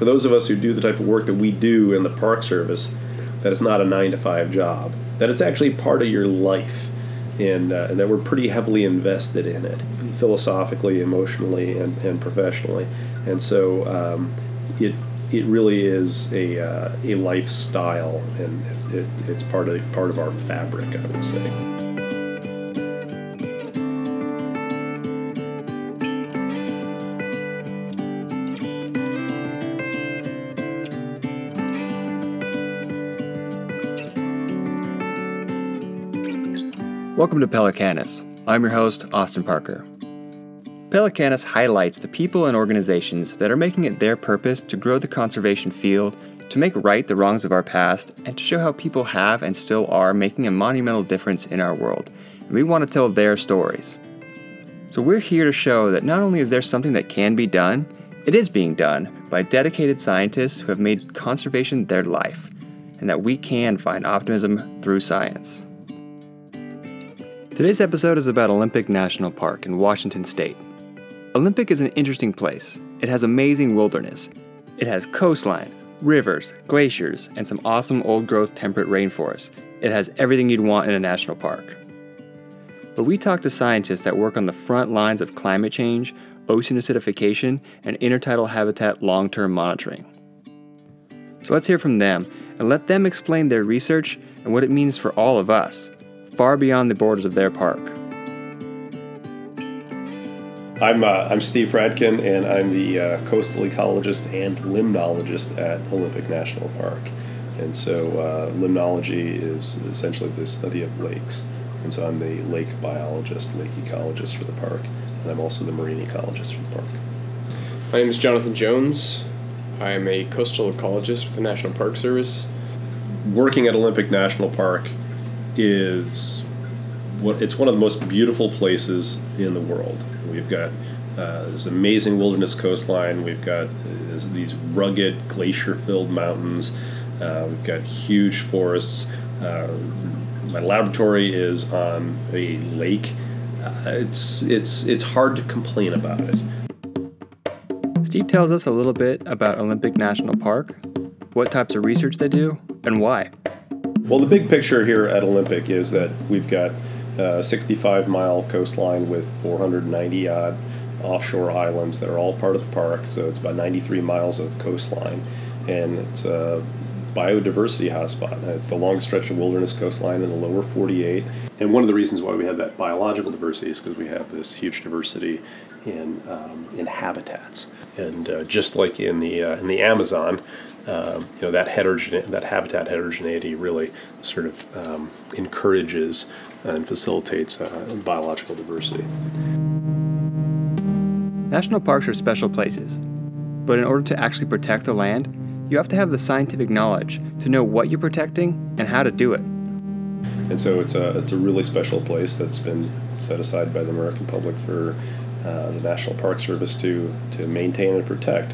for those of us who do the type of work that we do in the Park Service, that it's not a nine to five job, that it's actually part of your life, and, uh, and that we're pretty heavily invested in it, philosophically, emotionally, and, and professionally. And so um, it it really is a, uh, a lifestyle, and it's, it, it's part of part of our fabric, I would say. Welcome to Pelicanus. I'm your host, Austin Parker. Pelicanus highlights the people and organizations that are making it their purpose to grow the conservation field, to make right the wrongs of our past, and to show how people have and still are making a monumental difference in our world. And we want to tell their stories. So we're here to show that not only is there something that can be done, it is being done by dedicated scientists who have made conservation their life, and that we can find optimism through science. Today's episode is about Olympic National Park in Washington State. Olympic is an interesting place. It has amazing wilderness. It has coastline, rivers, glaciers, and some awesome old growth temperate rainforests. It has everything you'd want in a national park. But we talked to scientists that work on the front lines of climate change, ocean acidification, and intertidal habitat long term monitoring. So let's hear from them and let them explain their research and what it means for all of us far beyond the borders of their park. I'm, uh, I'm Steve Fradkin, and I'm the uh, coastal ecologist and limnologist at Olympic National Park. And so, uh, limnology is essentially the study of lakes. And so, I'm the lake biologist, lake ecologist for the park, and I'm also the marine ecologist for the park. My name is Jonathan Jones. I am a coastal ecologist with the National Park Service. Working at Olympic National Park is what it's one of the most beautiful places in the world. We've got uh, this amazing wilderness coastline. We've got uh, these rugged glacier-filled mountains. Uh, we've got huge forests. Uh, my laboratory is on a lake. Uh, it's it's it's hard to complain about it. Steve tells us a little bit about Olympic National Park, what types of research they do, and why. Well, the big picture here at Olympic is that we've got a 65 mile coastline with 490 odd offshore islands that are all part of the park. So it's about 93 miles of coastline, and it's a biodiversity hotspot. It's the long stretch of wilderness coastline in the lower 48. And one of the reasons why we have that biological diversity is because we have this huge diversity in um, in habitats. And uh, just like in the uh, in the Amazon, um, you know that heterogene- that habitat heterogeneity really sort of um, encourages and facilitates uh, biological diversity. National parks are special places, but in order to actually protect the land, you have to have the scientific knowledge to know what you're protecting and how to do it. And so it's a it's a really special place that's been set aside by the American public for uh, the National Park Service to to maintain and protect.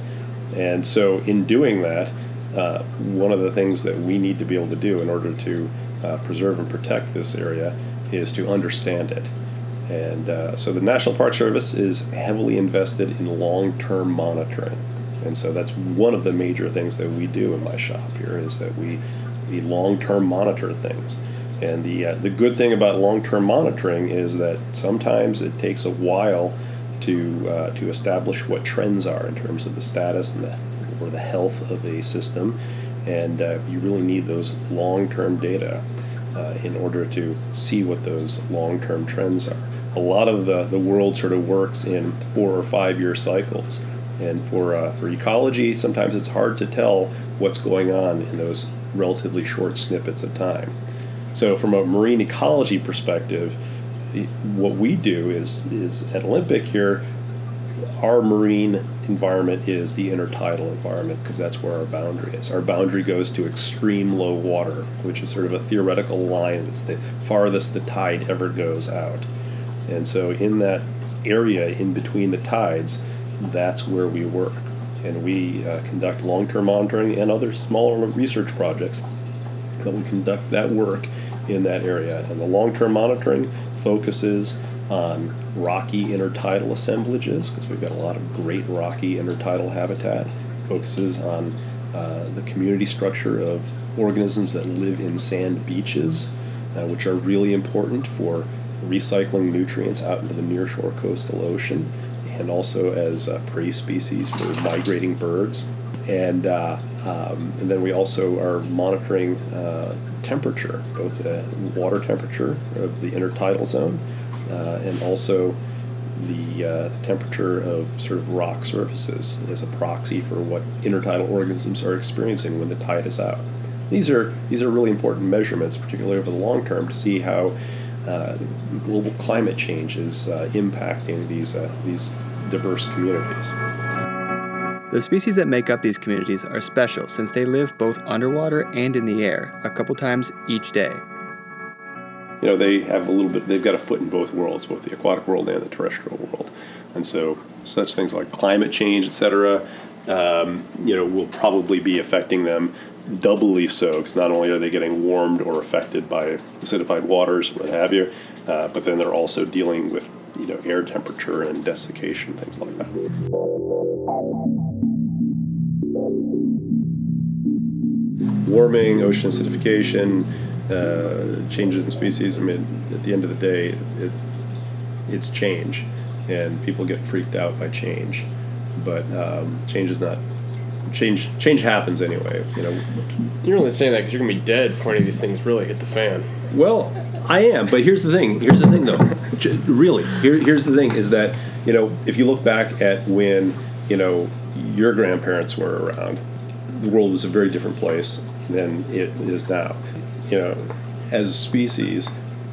And so, in doing that, uh, one of the things that we need to be able to do in order to uh, preserve and protect this area is to understand it. And uh, so, the National Park Service is heavily invested in long term monitoring. And so, that's one of the major things that we do in my shop here is that we, we long term monitor things. And the, uh, the good thing about long term monitoring is that sometimes it takes a while to uh, to establish what trends are in terms of the status and the, or the health of a system, and uh, you really need those long-term data uh, in order to see what those long-term trends are. A lot of the, the world sort of works in four or five-year cycles, and for uh, for ecology, sometimes it's hard to tell what's going on in those relatively short snippets of time. So, from a marine ecology perspective, what we do is is at Olympic here, our marine environment is the intertidal environment because that's where our boundary is. Our boundary goes to extreme low water, which is sort of a theoretical line that's the farthest the tide ever goes out. And so in that area in between the tides, that's where we work. And we uh, conduct long-term monitoring and other smaller research projects, but we conduct that work in that area. And the long-term monitoring focuses on rocky intertidal assemblages because we've got a lot of great rocky intertidal habitat. focuses on uh, the community structure of organisms that live in sand beaches, uh, which are really important for recycling nutrients out into the nearshore coastal ocean, and also as uh, prey species for migrating birds. And, uh, um, and then we also are monitoring uh, temperature, both the water temperature of the intertidal zone uh, and also the, uh, the temperature of sort of rock surfaces as a proxy for what intertidal organisms are experiencing when the tide is out. These are these are really important measurements, particularly over the long term, to see how uh, global climate change is uh, impacting these uh, these diverse communities. The species that make up these communities are special since they live both underwater and in the air a couple times each day. You know, they have a little bit, they've got a foot in both worlds, both the aquatic world and the terrestrial world. And so, such things like climate change, et cetera, um, you know, will probably be affecting them doubly so because not only are they getting warmed or affected by acidified waters, what have you, uh, but then they're also dealing with you know air temperature and desiccation, things like that. Warming, ocean acidification, uh, changes in species. I mean, at the end of the day, it, it's change, and people get freaked out by change. But um, change is not change. Change happens anyway. You know. You're only saying that because you're gonna be dead before any of these things really hit the fan. Well, I am, but here's the thing. Here's the thing, though. J- Really, here, here's the thing: is that you know, if you look back at when you know your grandparents were around, the world was a very different place than it is now. You know, as a species,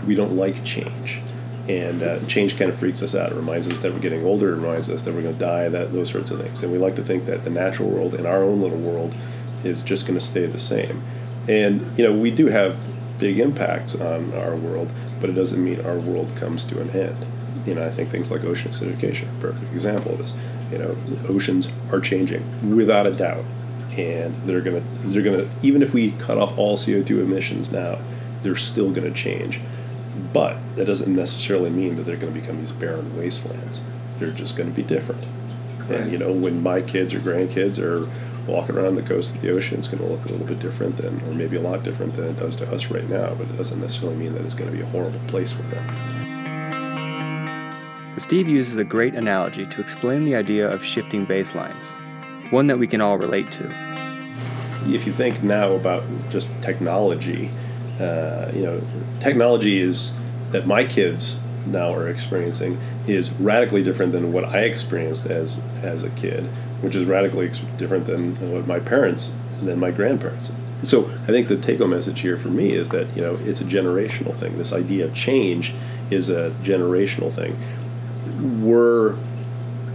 we don't like change, and uh, change kind of freaks us out. It reminds us that we're getting older. It reminds us that we're going to die. That those sorts of things, and we like to think that the natural world in our own little world is just going to stay the same. And you know, we do have big impacts on our world, but it doesn't mean our world comes to an end. You know, I think things like ocean acidification are a perfect example of this. You know, oceans are changing without a doubt, and they're gonna they're gonna even if we cut off all CO two emissions now, they're still gonna change. But that doesn't necessarily mean that they're going to become these barren wastelands. They're just going to be different. And you know, when my kids or grandkids are walking around the coast of the ocean, it's going to look a little bit different than, or maybe a lot different than it does to us right now. But it doesn't necessarily mean that it's going to be a horrible place for them. Steve uses a great analogy to explain the idea of shifting baselines, one that we can all relate to. if you think now about just technology, uh, you know, technology is that my kids now are experiencing is radically different than what I experienced as as a kid, which is radically different than what my parents and then my grandparents. So I think the take-home message here for me is that you know it's a generational thing. This idea of change is a generational thing. We're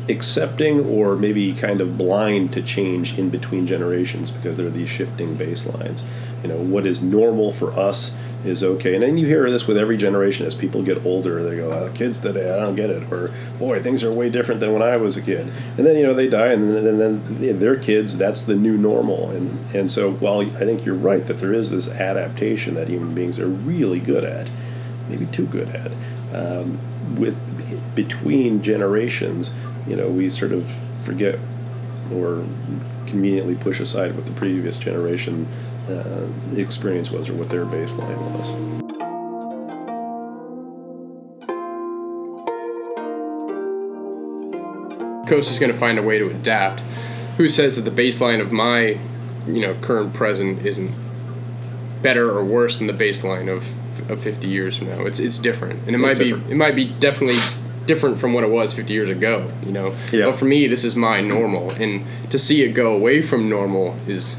accepting or maybe kind of blind to change in between generations because there are these shifting baselines. You know, what is normal for us is okay. And then you hear this with every generation as people get older. They go, oh, kids today, I don't get it. Or, boy, things are way different than when I was a kid. And then, you know, they die and then, and then their kids, that's the new normal. And, and so while I think you're right that there is this adaptation that human beings are really good at, maybe too good at, um, with between generations, you know, we sort of forget or conveniently push aside what the previous generation uh, experience was or what their baseline was. Coast is going to find a way to adapt. Who says that the baseline of my, you know, current present isn't better or worse than the baseline of, of 50 years from now? It's it's different, and it might different. be it might be definitely different from what it was 50 years ago. You know, Yeah. but for me, this is my normal, and to see it go away from normal is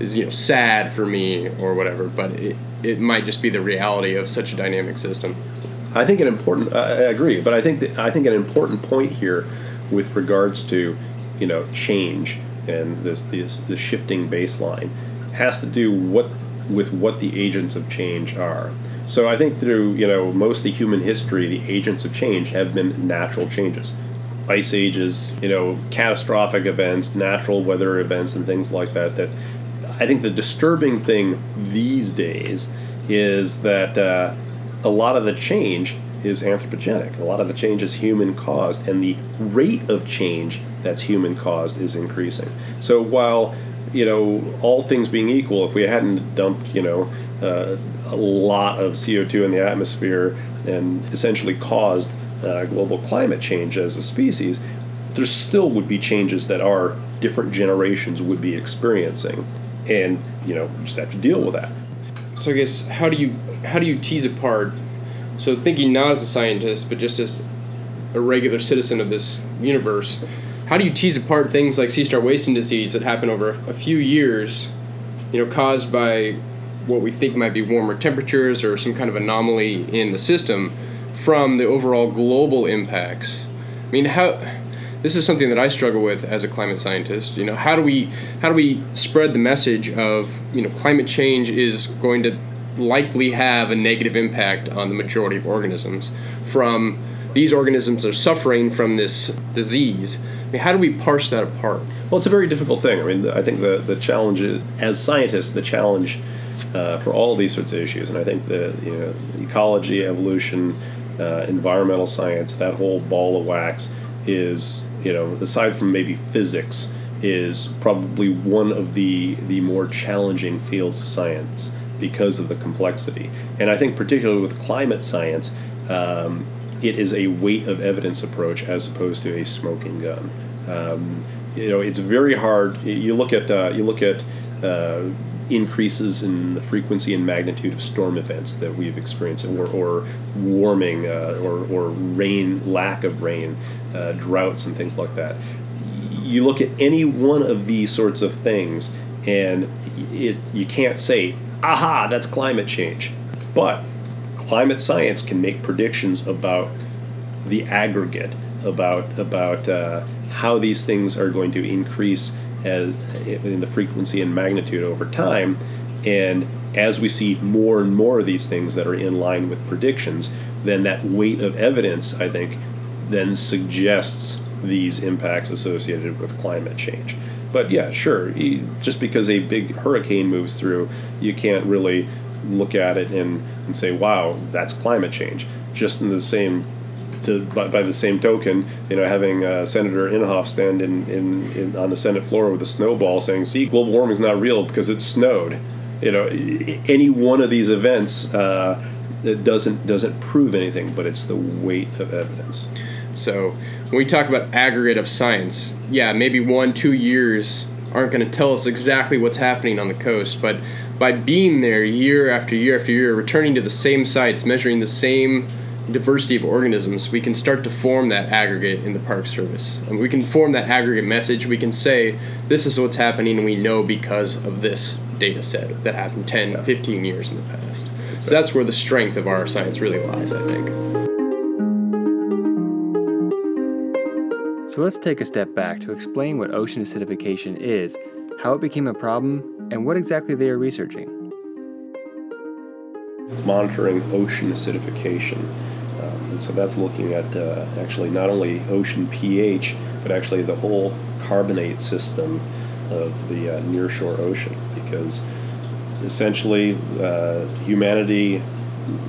is you know sad for me or whatever. But it it might just be the reality of such a dynamic system. I think an important. I agree, but I think that, I think an important point here, with regards to, you know, change and this this the shifting baseline, has to do what with what the agents of change are. So I think through you know most of human history, the agents of change have been natural changes, ice ages, you know, catastrophic events, natural weather events, and things like that. That I think the disturbing thing these days is that uh, a lot of the change is anthropogenic. A lot of the change is human caused, and the rate of change that's human caused is increasing. So while you know all things being equal, if we hadn't dumped you know uh, a lot of CO2 in the atmosphere and essentially caused uh, global climate change as a species, there still would be changes that our different generations would be experiencing, and you know we just have to deal with that. So I guess how do you how do you tease apart? So thinking not as a scientist, but just as a regular citizen of this universe, how do you tease apart things like sea star wasting disease that happen over a few years, you know, caused by what we think might be warmer temperatures or some kind of anomaly in the system, from the overall global impacts? I mean, how this is something that I struggle with as a climate scientist. You know, how do we how do we spread the message of you know climate change is going to likely have a negative impact on the majority of organisms from these organisms are suffering from this disease. I mean, how do we parse that apart? Well, it's a very difficult thing. I mean, I think the, the challenge is, as scientists, the challenge uh, for all these sorts of issues, and I think the you know, ecology, evolution, uh, environmental science, that whole ball of wax is you know, aside from maybe physics, is probably one of the the more challenging fields of science because of the complexity. And I think particularly with climate science, um, it is a weight of evidence approach as opposed to a smoking gun. Um, you know, it's very hard. You look at uh, you look at uh, increases in the frequency and magnitude of storm events that we've experienced, or, or warming, uh, or, or rain, lack of rain, uh, droughts, and things like that. You look at any one of these sorts of things, and it you can't say, "Aha, that's climate change," but climate science can make predictions about the aggregate, about about uh, how these things are going to increase as, in the frequency and magnitude over time, and as we see more and more of these things that are in line with predictions, then that weight of evidence, I think, then suggests these impacts associated with climate change. But yeah, sure, just because a big hurricane moves through, you can't really look at it and, and say, wow, that's climate change. Just in the same to, by, by, the same token, you know, having uh, Senator Inhofe stand in, in, in, on the Senate floor with a snowball saying, "See, global warming is not real because it snowed." You know, any one of these events uh, doesn't doesn't prove anything, but it's the weight of evidence. So, when we talk about aggregate of science, yeah, maybe one, two years aren't going to tell us exactly what's happening on the coast, but by being there year after year after year, returning to the same sites, measuring the same diversity of organisms, we can start to form that aggregate in the Park Service. And we can form that aggregate message. We can say, this is what's happening, and we know because of this data set that happened 10, 15 years in the past. Exactly. So that's where the strength of our science really lies, I think. So let's take a step back to explain what ocean acidification is, how it became a problem, and what exactly they are researching. Monitoring ocean acidification and so that's looking at uh, actually not only ocean pH, but actually the whole carbonate system of the uh, nearshore ocean, because essentially uh, humanity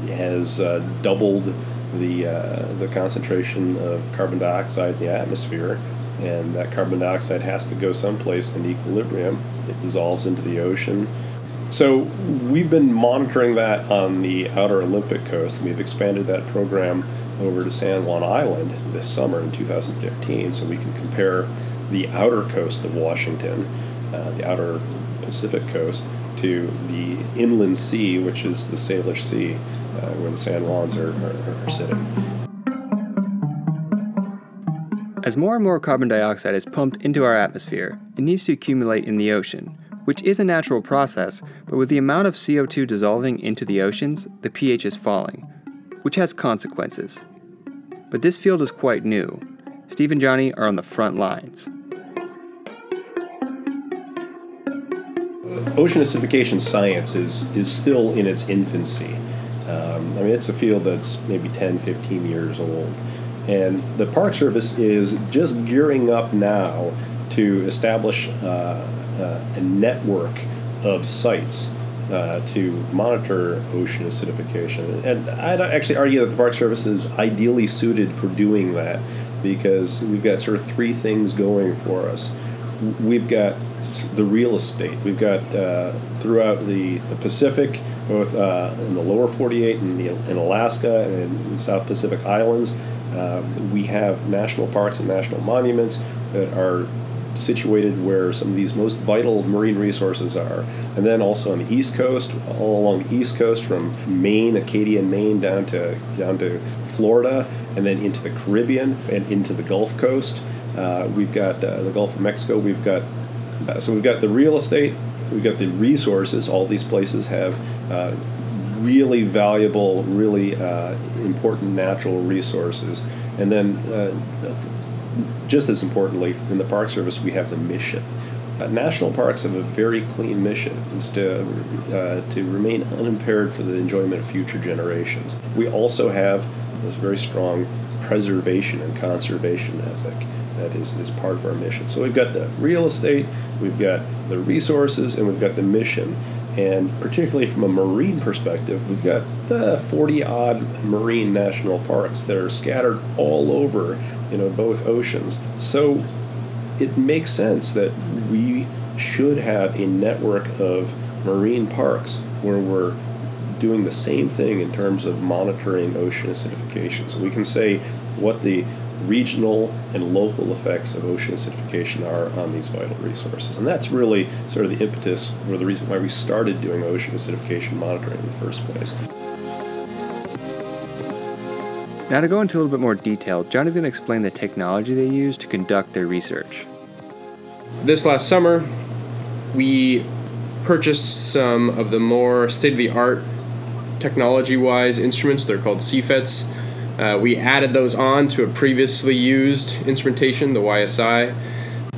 has uh, doubled the uh, the concentration of carbon dioxide in the atmosphere, and that carbon dioxide has to go someplace in equilibrium. It dissolves into the ocean so we've been monitoring that on the outer Olympic coast, and we've expanded that program over to San Juan Island this summer in 2015, so we can compare the outer coast of Washington, uh, the outer Pacific coast, to the inland sea, which is the Salish Sea, uh, where the San Juans are, are, are sitting. As more and more carbon dioxide is pumped into our atmosphere, it needs to accumulate in the ocean which is a natural process, but with the amount of CO2 dissolving into the oceans, the pH is falling, which has consequences. But this field is quite new. Steve and Johnny are on the front lines. Ocean acidification science is, is still in its infancy. Um, I mean, it's a field that's maybe 10, 15 years old. And the Park Service is just gearing up now to establish uh, a network of sites uh, to monitor ocean acidification. And I'd actually argue that the Park Service is ideally suited for doing that because we've got sort of three things going for us. We've got the real estate. We've got uh, throughout the, the Pacific, both uh, in the lower 48 and in Alaska and in the South Pacific Islands. Uh, we have national parks and national monuments that are situated where some of these most vital marine resources are. And then also on the East Coast, all along the East Coast, from Maine, Acadia, Maine, down to down to Florida, and then into the Caribbean and into the Gulf Coast. Uh, we've got uh, the Gulf of Mexico. We've got uh, so we've got the real estate. We've got the resources. All these places have uh, really valuable, really uh, important natural resources. And then just as importantly, in the Park Service, we have the mission. Uh, national parks have a very clean mission: is to uh, to remain unimpaired for the enjoyment of future generations. We also have this very strong preservation and conservation ethic that is, is part of our mission. So we've got the real estate, we've got the resources, and we've got the mission. And particularly from a marine perspective, we've got the 40 odd marine national parks that are scattered all over you know both oceans. So it makes sense that we should have a network of marine parks where we're doing the same thing in terms of monitoring ocean acidification. So we can say what the regional and local effects of ocean acidification are on these vital resources. And that's really sort of the impetus or the reason why we started doing ocean acidification monitoring in the first place. Now, to go into a little bit more detail, John is going to explain the technology they use to conduct their research. This last summer, we purchased some of the more state of the art technology wise instruments. They're called SeaFETs. Uh, we added those on to a previously used instrumentation, the YSI.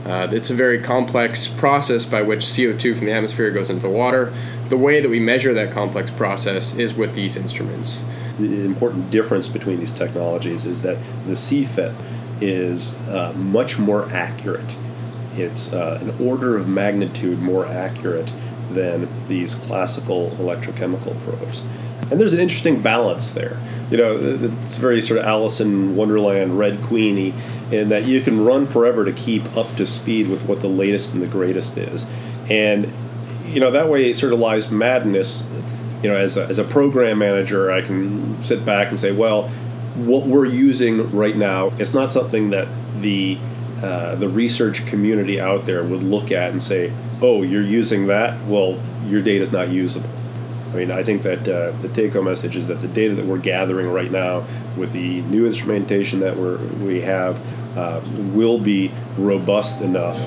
Uh, it's a very complex process by which CO2 from the atmosphere goes into the water. The way that we measure that complex process is with these instruments the important difference between these technologies is that the SeaFET is uh, much more accurate. It's uh, an order of magnitude more accurate than these classical electrochemical probes. And there's an interesting balance there. You know, it's very sort of Alice in Wonderland, Red Queenie, in that you can run forever to keep up to speed with what the latest and the greatest is. And, you know, that way it sort of lies madness you know, as a, as a program manager, I can sit back and say, well, what we're using right now, it's not something that the uh, the research community out there would look at and say, oh, you're using that? Well, your data is not usable. I mean, I think that uh, the take-home message is that the data that we're gathering right now with the new instrumentation that we're, we have uh, will be robust enough.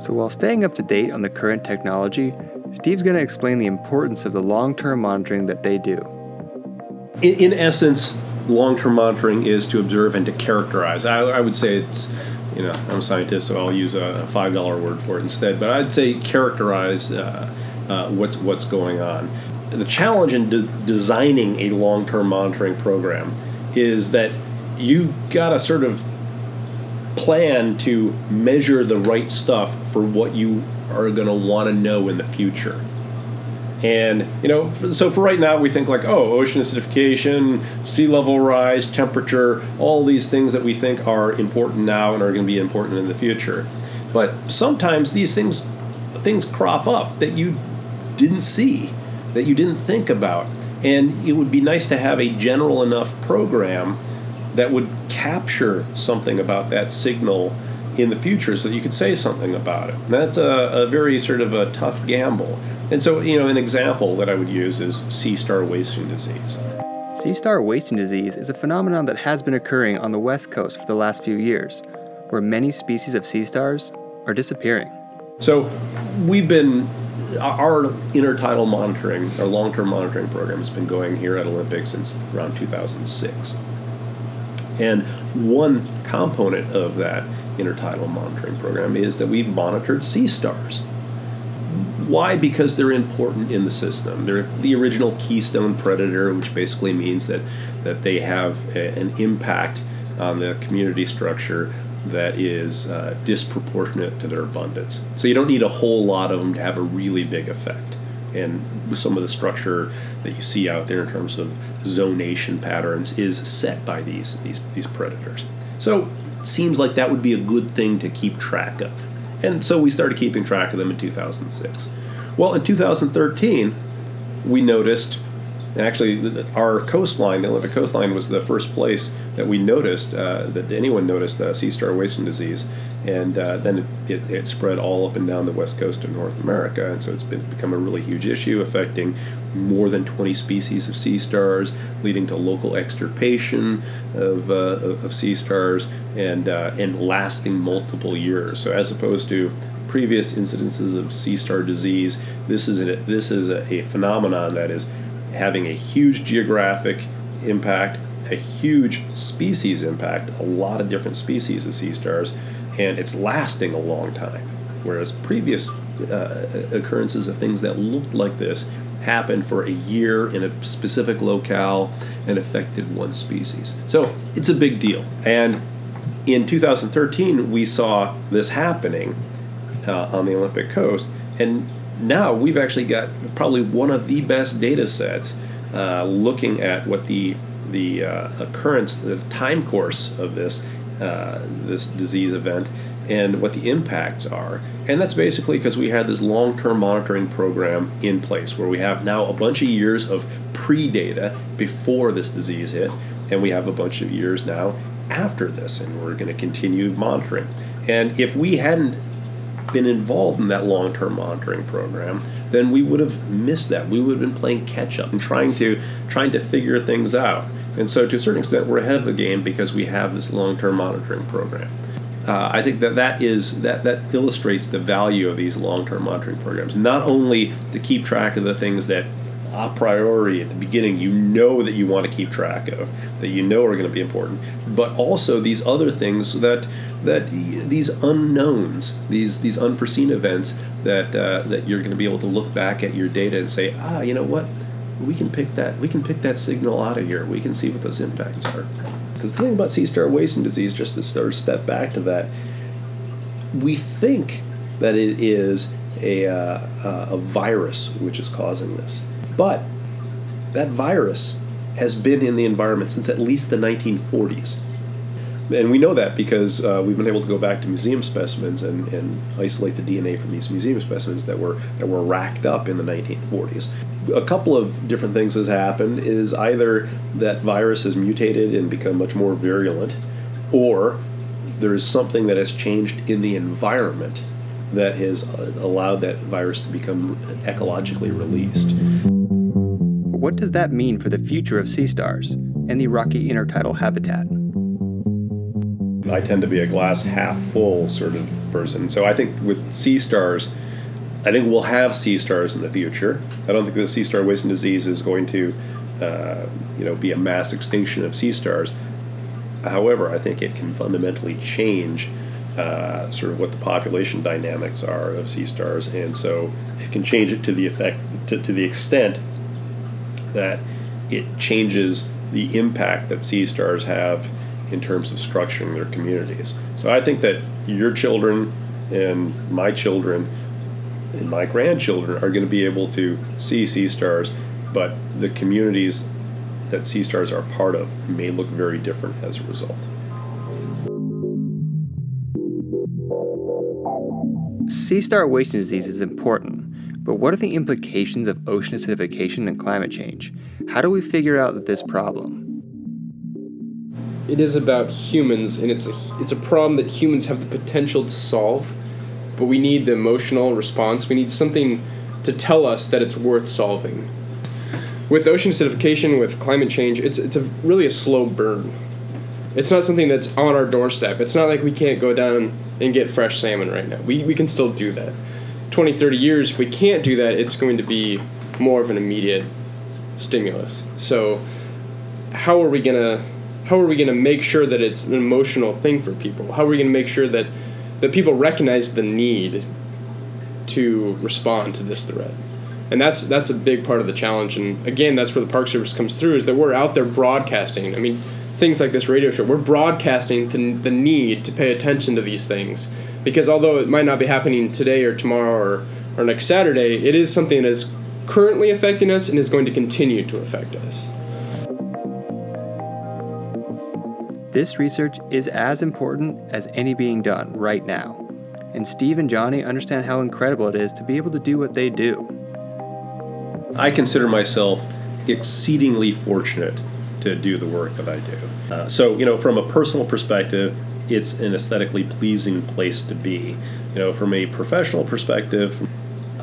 So while staying up to date on the current technology, Steve's going to explain the importance of the long term monitoring that they do. In, in essence, long term monitoring is to observe and to characterize. I, I, would say it's, you know, I'm a scientist, so I'll use a $5 word for it instead, but I'd say characterize uh, uh, what's, what's going on. The challenge in de- designing a long term monitoring program is that you've got to sort of plan to measure the right stuff for what you are going to want to know in the future. And, you know, so for right now, we think like, oh, ocean acidification, sea level rise, temperature, all these things that we think are important now and are going to be important in the future. But sometimes these things things crop up that you didn't see, that you didn't think about. And it would be nice to have a general enough program that would capture something about that signal in the future so that you could say something about it. And that's a, a very sort of a tough gamble. And so, you know, an example that I would use is sea star wasting disease. Sea star wasting disease is a phenomenon that has been occurring on the west coast for the last few years, where many species of sea stars are disappearing. So, we've been our intertidal monitoring, our long-term monitoring program has been going here at Olympic since around 2006. And one component of that intertidal monitoring program is that we've monitored sea stars. Why? Because they're important in the system. They're the original keystone predator, which basically means that, that they have a, an impact on the community structure that is uh, disproportionate to their abundance. So you don't need a whole lot of them to have a really big effect. and some of the structure that you see out there in terms of zonation patterns is set by these these these predators. So seems like that would be a good thing to keep track of. And so we started keeping track of them in 2006. Well, in 2013, we noticed actually our coastline, the Olympic coastline, was the first place that we noticed uh, that anyone noticed uh, sea star wasting disease, and uh, then it, it, it, spread all up and down the west coast of North America, and so it's been become a really huge issue affecting more than 20 species of sea stars, leading to local extirpation of, uh, of sea stars and uh, and lasting multiple years. So as opposed to previous incidences of sea star disease, this is a, this is a, a phenomenon that is having a huge geographic impact, a huge species impact, a lot of different species of sea stars, and it's lasting a long time. Whereas previous uh, occurrences of things that looked like this happened for a year in a specific locale and affected one species. So it's a big deal. And in 2013, we saw this happening uh, on the Olympic coast, and now we've actually got probably one of the best data sets uh, looking at what the the uh, occurrence, the time course of this uh, this disease event, and what the impacts are. And that's basically because we had this long term monitoring program in place where we have now a bunch of years of pre data before this disease hit, and we have a bunch of years now after this, and we're going to continue monitoring. And if we hadn't been involved in that long term monitoring program, then we would have missed that. We would have been playing catch up and trying to trying to figure things out. And so, to a certain extent, we're ahead of the game because we have this long term monitoring program. Uh, I think that that is that that illustrates the value of these long term monitoring programs. Not only to keep track of the things that a priori at the beginning you know that you want to keep track of that you know are going to be important but also these other things that that these unknowns these these unforeseen events that uh, that you're going to be able to look back at your data and say ah you know what? We can pick that we can pick that signal out of here. We can see what those impacts are because the thing about sea star wasting disease just to sort of step back to that we think that it is a, uh, a virus which is causing this but that virus has been in the environment since at least the 1940s. And we know that because uh, we've been able to go back to museum specimens and, and isolate the DNA from these museum specimens that were that were racked up in the 1940s. A couple of different things has happened. Is either that virus has mutated and become much more virulent, or there is something that has changed in the environment that has uh, allowed that virus to become ecologically released. What does that mean for the future of sea stars and the rocky intertidal habitat? I tend to be a glass half full sort of person. So I think with sea stars, I think we'll have sea stars in the future. I don't think the sea star wasting disease is going to, uh, you know, be a mass extinction of sea stars. However, I think it can fundamentally change uh, sort of what the population dynamics are of sea stars, and so it can change it to the effect to, to the extent that it changes the impact that sea stars have in terms of structuring their communities. So I think that your children and my children and my grandchildren are going to be able to see sea stars, but the communities that sea stars are part of may look very different as a result. Sea star wasting disease is important but what are the implications of ocean acidification and climate change? How do we figure out this problem? It is about humans, and it's a, it's a problem that humans have the potential to solve, but we need the emotional response. We need something to tell us that it's worth solving. With ocean acidification, with climate change, it's, it's a, really a slow burn. It's not something that's on our doorstep. It's not like we can't go down and get fresh salmon right now. We, we can still do that 20, 30 years, if we can't do that, it's going to be more of an immediate stimulus. So, how are we gonna how are we gonna make sure that it's an emotional thing for people? How are we gonna make sure that that people recognize the need to respond to this threat? And that's that's a big part of the challenge. And again, that's where the Park Service comes through is that we're out there broadcasting. I mean, things like this radio show, we're broadcasting the, the need to pay attention to these things because although it might not be happening today or tomorrow or, or next Saturday, it is something that is currently affecting us and is going to continue to affect us. This research is as important as any being done right now. And Steve and Johnny understand how incredible it is to be able to do what they do. I consider myself exceedingly fortunate to do the work that I do. Uh, so, you know, from a personal perspective, it's an aesthetically pleasing place to be. You know, from a professional perspective,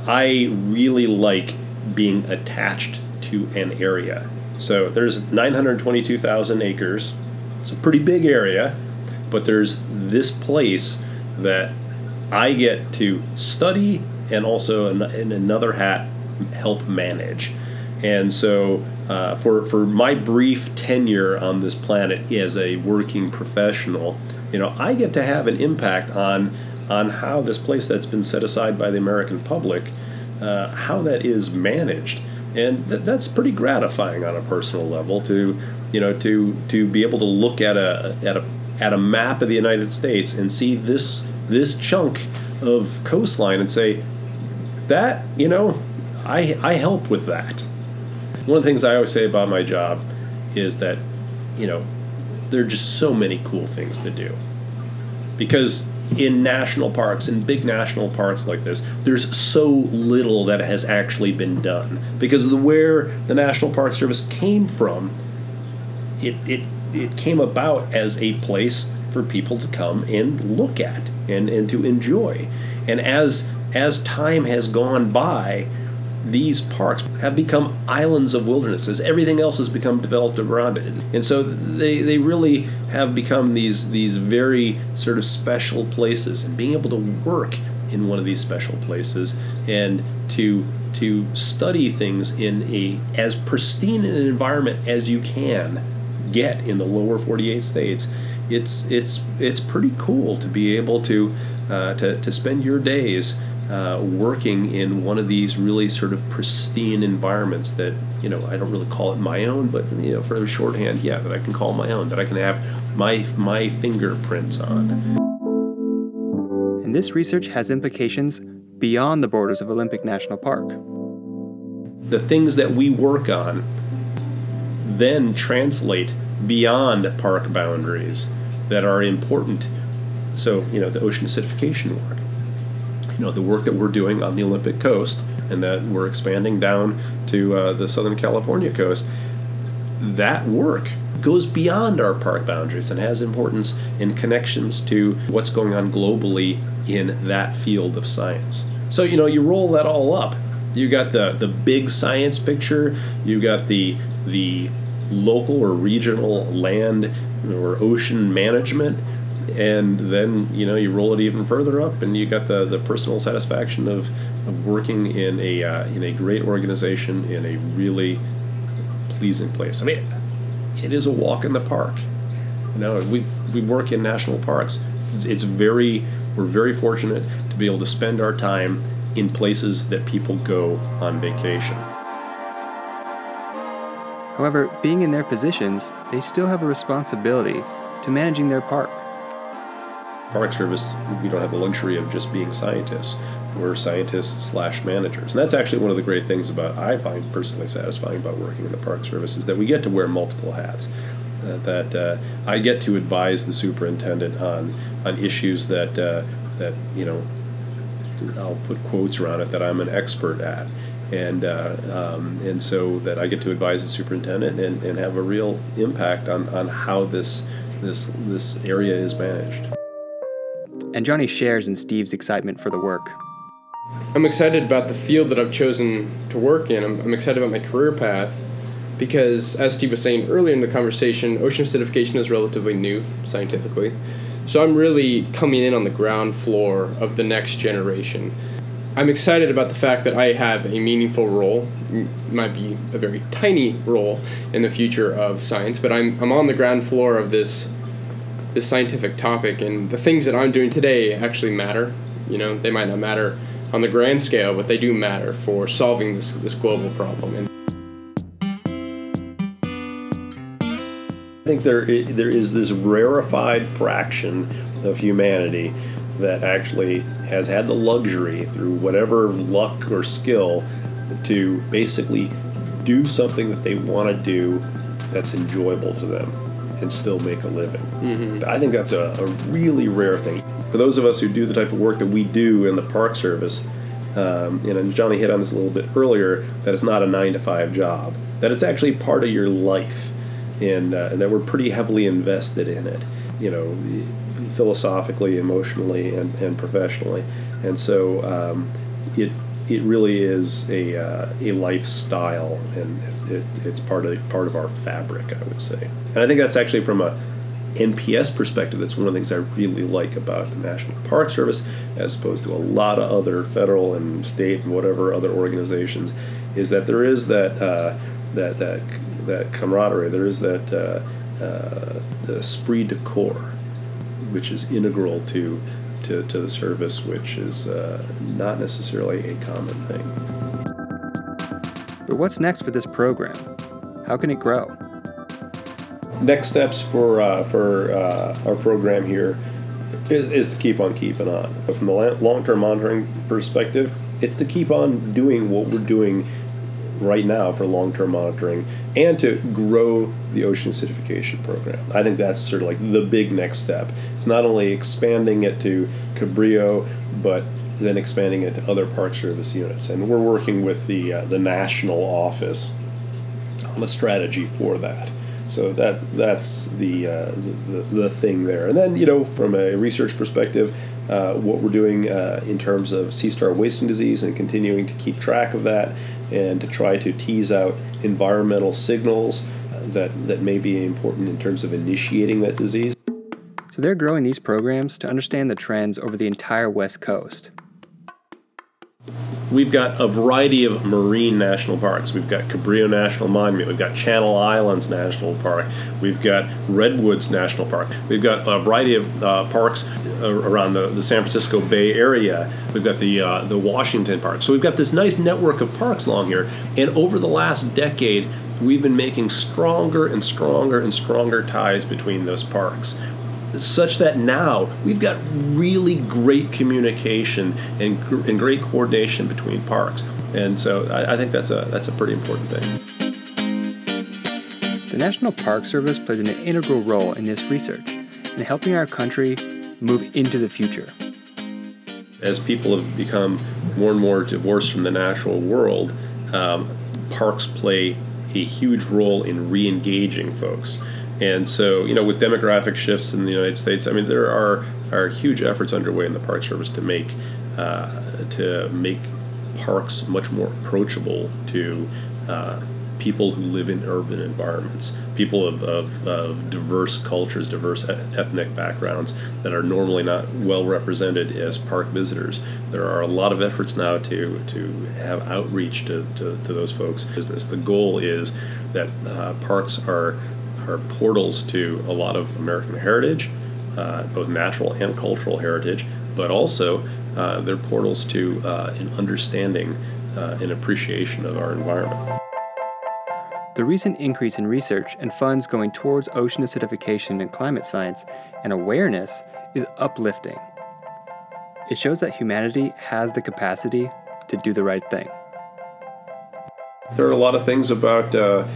I really like being attached to an area. So there's 922,000 acres. It's a pretty big area, but there's this place that I get to study and also in, another hat help manage. And so, uh, for for my brief tenure on this planet as a working professional, you know, I get to have an impact on on how this place that's been set aside by the American public, uh, how that is managed, and th- that's pretty gratifying on a personal level to, you know, to to be able to look at a at a at a map of the United States and see this this chunk of coastline and say that you know I I help with that. One of the things I always say about my job is that you know there are just so many cool things to do because in national parks in big national parks like this there's so little that has actually been done because the where the national park service came from it it it came about as a place for people to come and look at and, and to enjoy. And as as time has gone by, these parks have become islands of wilderness as everything else has become developed around it. And so they, they really have become these these very sort of special places and being able to work in one of these special places and to to study things in a as pristine an environment as you can get in the lower 48 states it's it's it's pretty cool to be able to uh, to, to spend your days uh, working in one of these really sort of pristine environments that you know I don't really call it my own, but you know for shorthand, yeah, that I can call my own, that I can have my my fingerprints on. And this research has implications beyond the borders of Olympic National Park. The things that we work on then translate beyond park boundaries that are important. So, you know, the ocean acidification work, you know, the work that we're doing on the Olympic coast and that we're expanding down to uh, the Southern California coast, that work goes beyond our park boundaries and has importance in connections to what's going on globally in that field of science. So, you know, you roll that all up. You got the, the big science picture, you got the the local or regional land or ocean management and then you know you roll it even further up and you got the, the personal satisfaction of, of working in a uh, in a great organization in a really pleasing place. I mean it is a walk in the park. You know we we work in national parks. It's, it's very we're very fortunate to be able to spend our time in places that people go on vacation However, being in their positions, they still have a responsibility to managing their park. Park Service, we don't have the luxury of just being scientists. We're scientists slash managers. And that's actually one of the great things about, I find personally satisfying about working in the Park Service, is that we get to wear multiple hats. Uh, that uh, I get to advise the superintendent on, on issues that, uh, that, you know, I'll put quotes around it, that I'm an expert at and uh, um, and so that I get to advise the superintendent and, and have a real impact on, on how this this this area is managed. And Johnny shares in Steve's excitement for the work. I'm excited about the field that I've chosen to work in. I'm, I'm excited about my career path because, as Steve was saying earlier in the conversation, ocean acidification is relatively new scientifically. So I'm really coming in on the ground floor of the next generation. I'm excited about the fact that I have a meaningful role. Might be a very tiny role in the future of science, but I'm I'm on the ground floor of this this scientific topic, and the things that I'm doing today actually matter. You know, they might not matter on the grand scale, but they do matter for solving this this global problem. And I think there there is this rarefied fraction of humanity that actually has had the luxury through whatever luck or skill to basically do something that they want to do that's enjoyable to them and still make a living. Mm-hmm. I think that's a, a, really rare thing. For those of us who do the type of work that we do in the Park Service, um, and Johnny hit on this a little bit earlier, that it's not a nine to five job, that it's actually part of your life, and, uh, and that we're pretty heavily invested in it, you know, philosophically, emotionally, and, and professionally. And so um, it it really is a, uh, a lifestyle, and it's, it, it's part of part of our fabric, I would say. And I think that's actually from a NPS perspective, that's one of the things I really like about the National Park Service, as opposed to a lot of other federal and state and whatever other organizations, is that there is that uh, that that that camaraderie. There is that uh, uh, esprit de corps, which is integral to to, to the service, which is uh, not necessarily a common thing. But what's next for this program? How can it grow? Next steps for uh, for uh, our program here is, is, to keep on keeping on. But From the long-term monitoring perspective, it's to keep on doing what we're doing right now for long-term monitoring and to grow the ocean acidification program. I think that's sort of like the big next step. It's not only expanding it to Cabrillo, but then expanding it to other Park Service units. And we're working with the uh, the national office on a strategy for that. So that's that's the, uh, the, the thing there. And then you know from a research perspective, uh, what we're doing uh, in terms of sea star wasting disease and continuing to keep track of that and to try to tease out environmental signals uh, that, that may be important in terms of initiating that disease. So they're growing these programs to understand the trends over the entire West Coast. We've got a variety of marine national parks. We've got Cabrillo National Monument. We've got Channel Islands National Park. We've got Redwoods National Park. We've got a variety of uh, parks uh, around the, the San Francisco Bay Area. We've got the uh, the Washington Park. So we've got this nice network of parks along here. And over the last decade, we've been making stronger and stronger and stronger ties between those parks such that now we've got really great communication and, and great coordination between parks. And so I, I think that's a that's a pretty important thing. The National Park Service plays an integral role in this research in helping our country move into the future. As people have become more and more divorced from the natural world, um, parks play a huge role in re engaging folks. And so, you know, with demographic shifts in the United States, I mean, there are are huge efforts underway in the Park Service to make uh, to make parks much more approachable to uh, people who live in urban environments, people of, of, of, diverse cultures, diverse ethnic backgrounds that are normally not well represented as park visitors. There are a lot of efforts now to, to have outreach to, to, to those folks. Business. The goal is that uh, parks are are portals to a lot of American heritage, uh, both natural and cultural heritage, but also uh, they're portals to uh, an understanding uh, and appreciation of our environment. The recent increase in research and funds going towards ocean acidification and climate science and awareness is uplifting. It shows that humanity has the capacity to do the right thing. There are a lot of things about uh, uh,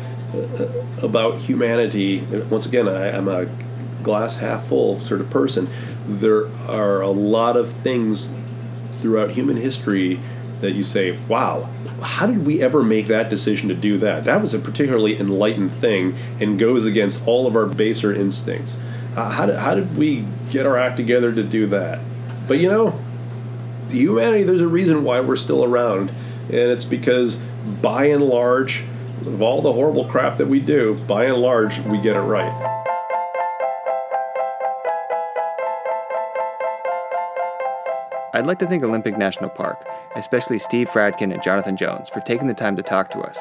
about humanity. Once again, I, am a glass half full sort of person. There are a lot of things throughout human history that you say, wow, how did we ever make that decision to do that? That was a particularly enlightened thing and goes against all of our baser instincts. Uh, how, did, how did we get our act together to do that? But you know, humanity, there's a reason why we're still around, and it's because by and large, of all the horrible crap that we do, by and large, we get it right. I'd like to thank Olympic National Park, especially Steve Fradkin and Jonathan Jones, for taking the time to talk to us.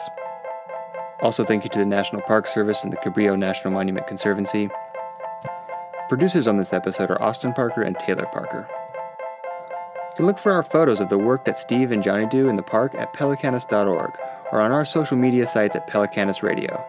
Also, thank you to the National Park Service and the Cabrillo National Monument Conservancy. Producers on this episode are Austin Parker and Taylor Parker. You can look for our photos of the work that Steve and Johnny do in the park at pelicanus.org or on our social media sites at Pelicanus Radio.